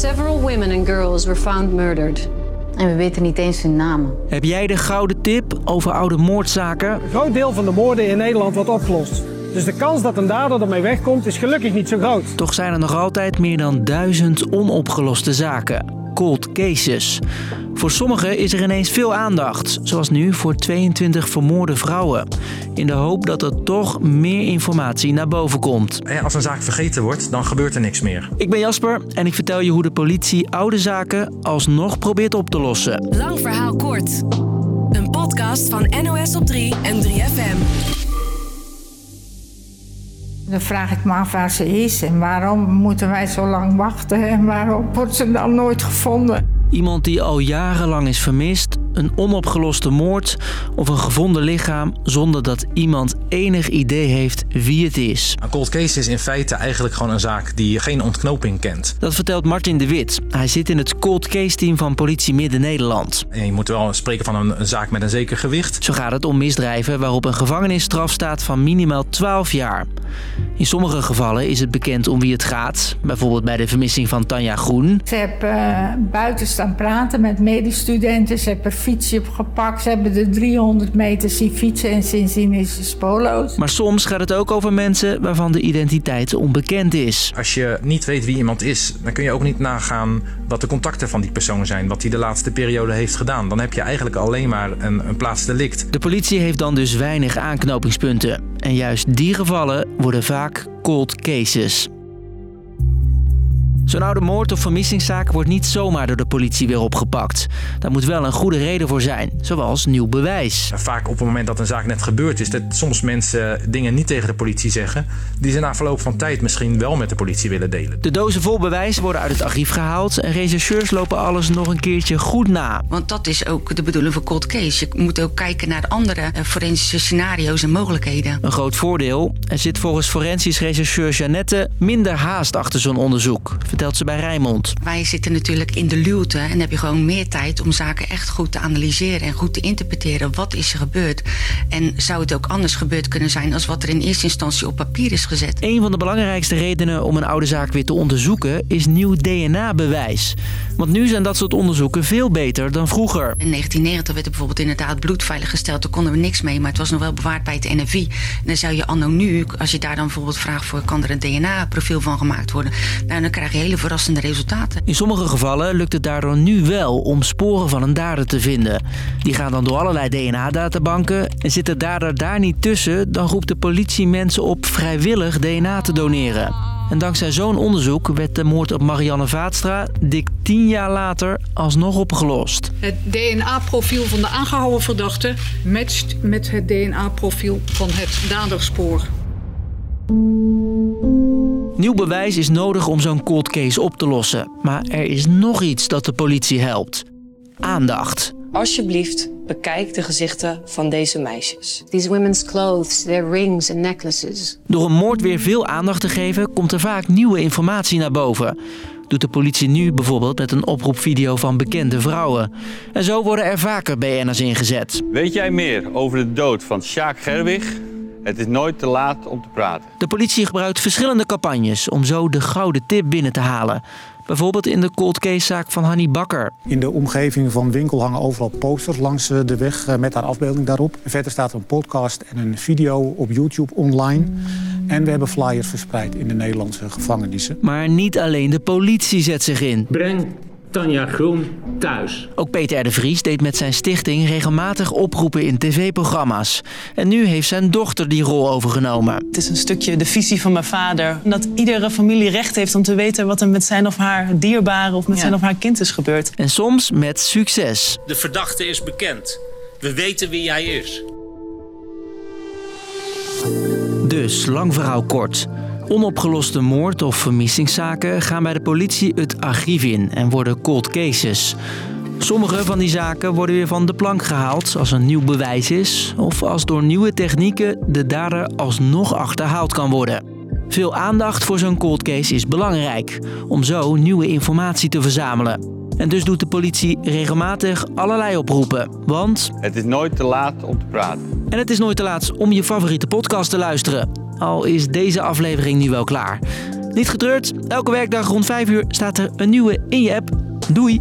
Several women and girls were found murdered. En we weten niet eens hun namen. Heb jij de gouden tip over oude moordzaken? Een groot deel van de moorden in Nederland wordt opgelost. Dus de kans dat een dader ermee wegkomt is gelukkig niet zo groot. Toch zijn er nog altijd meer dan duizend onopgeloste zaken. Cold cases. Voor sommigen is er ineens veel aandacht, zoals nu voor 22 vermoorde vrouwen. In de hoop dat er toch meer informatie naar boven komt. Als een zaak vergeten wordt, dan gebeurt er niks meer. Ik ben Jasper en ik vertel je hoe de politie oude zaken alsnog probeert op te lossen. Lang verhaal kort. Een podcast van NOS op 3 en 3FM. Dan vraag ik me af waar ze is en waarom moeten wij zo lang wachten en waarom wordt ze dan nooit gevonden. Iemand die al jarenlang is vermist, een onopgeloste moord of een gevonden lichaam zonder dat iemand enig idee heeft wie het is. Een cold case is in feite eigenlijk gewoon een zaak die geen ontknoping kent. Dat vertelt Martin de Wit. Hij zit in het cold case team van Politie Midden-Nederland. En je moet wel spreken van een, een zaak met een zeker gewicht. Zo gaat het om misdrijven waarop een gevangenisstraf staat van minimaal 12 jaar. In sommige gevallen is het bekend om wie het gaat. Bijvoorbeeld bij de vermissing van Tanja Groen. Ze hebben uh, buiten staan praten met medestudenten. Ze hebben een fietsje opgepakt. Ze hebben de 300 meter zien fietsen en sindsdien is ze spoorloos. Maar soms gaat het ook over mensen waarvan de identiteit onbekend is. Als je niet weet wie iemand is, dan kun je ook niet nagaan wat de contacten van die persoon zijn. Wat hij de laatste periode heeft gedaan. Dan heb je eigenlijk alleen maar een, een plaatsdelict. De politie heeft dan dus weinig aanknopingspunten. En juist die gevallen worden vaak cold cases. Zo'n oude moord of vermissingszaak wordt niet zomaar door de politie weer opgepakt. Daar moet wel een goede reden voor zijn, zoals nieuw bewijs. Vaak op het moment dat een zaak net gebeurd is, dat soms mensen dingen niet tegen de politie zeggen, die ze na verloop van tijd misschien wel met de politie willen delen. De dozen vol bewijs worden uit het archief gehaald en rechercheurs lopen alles nog een keertje goed na. Want dat is ook de bedoeling van cold case. Je moet ook kijken naar de andere forensische scenario's en mogelijkheden. Een groot voordeel, er zit volgens forensisch rechercheur Jeannette minder haast achter zo'n onderzoek vertelt ze bij Rijnmond. Wij zitten natuurlijk in de luwte en heb je gewoon meer tijd om zaken echt goed te analyseren en goed te interpreteren. Wat is er gebeurd? En zou het ook anders gebeurd kunnen zijn als wat er in eerste instantie op papier is gezet? Een van de belangrijkste redenen om een oude zaak weer te onderzoeken is nieuw DNA-bewijs. Want nu zijn dat soort onderzoeken veel beter dan vroeger. In 1990 werd er bijvoorbeeld inderdaad bloed veiliggesteld. Daar konden we niks mee, maar het was nog wel bewaard bij het NFI. En dan zou je anno nu, als je daar dan bijvoorbeeld vraagt voor... kan er een DNA-profiel van gemaakt worden? Nou, dan krijg je hele verrassende resultaten. In sommige gevallen lukt het daardoor nu wel om sporen van een dader te vinden. Die gaan dan door allerlei DNA-databanken en zit de dader daar niet tussen... dan roept de politie mensen op vrijwillig DNA te doneren. En dankzij zo'n onderzoek werd de moord op Marianne Vaatstra dik tien jaar later alsnog opgelost. Het DNA-profiel van de aangehouden verdachte matcht met het DNA-profiel van het daderspoor. Nieuw bewijs is nodig om zo'n cold case op te lossen. Maar er is nog iets dat de politie helpt. Aandacht. Alsjeblieft, bekijk de gezichten van deze meisjes. These women's clothes, their rings and necklaces. Door een moord weer veel aandacht te geven, komt er vaak nieuwe informatie naar boven. Doet de politie nu bijvoorbeeld met een oproepvideo van bekende vrouwen. En zo worden er vaker BN'ers ingezet. Weet jij meer over de dood van Sjaak Gerwig? Het is nooit te laat om te praten. De politie gebruikt verschillende campagnes om zo de gouden tip binnen te halen. Bijvoorbeeld in de cold case zaak van Hanny Bakker. In de omgeving van winkel hangen overal posters langs de weg met haar afbeelding daarop. Verder staat er een podcast en een video op YouTube online. En we hebben flyers verspreid in de Nederlandse gevangenissen. Maar niet alleen de politie zet zich in. Breng Tanja Groen thuis. Ook Peter R. de Vries deed met zijn stichting regelmatig oproepen in tv-programma's. En nu heeft zijn dochter die rol overgenomen. Het is een stukje de visie van mijn vader. Dat iedere familie recht heeft om te weten wat er met zijn of haar dierbare of met Ja. zijn of haar kind is gebeurd. En soms met succes. De verdachte is bekend. We weten wie hij is. Dus, lang verhaal kort. Onopgeloste moord- of vermissingszaken gaan bij de politie het archief in en worden cold cases. Sommige van die zaken worden weer van de plank gehaald als er nieuw bewijs is... of als door nieuwe technieken de dader alsnog achterhaald kan worden. Veel aandacht voor zo'n cold case is belangrijk... om zo nieuwe informatie te verzamelen. En dus doet de politie regelmatig allerlei oproepen. Want Het is nooit te laat om te praten. en het is nooit te laat om je favoriete podcast te luisteren. Al is deze aflevering nu wel klaar. Niet getreurd, elke werkdag rond 5 uur staat er een nieuwe in je app. Doei!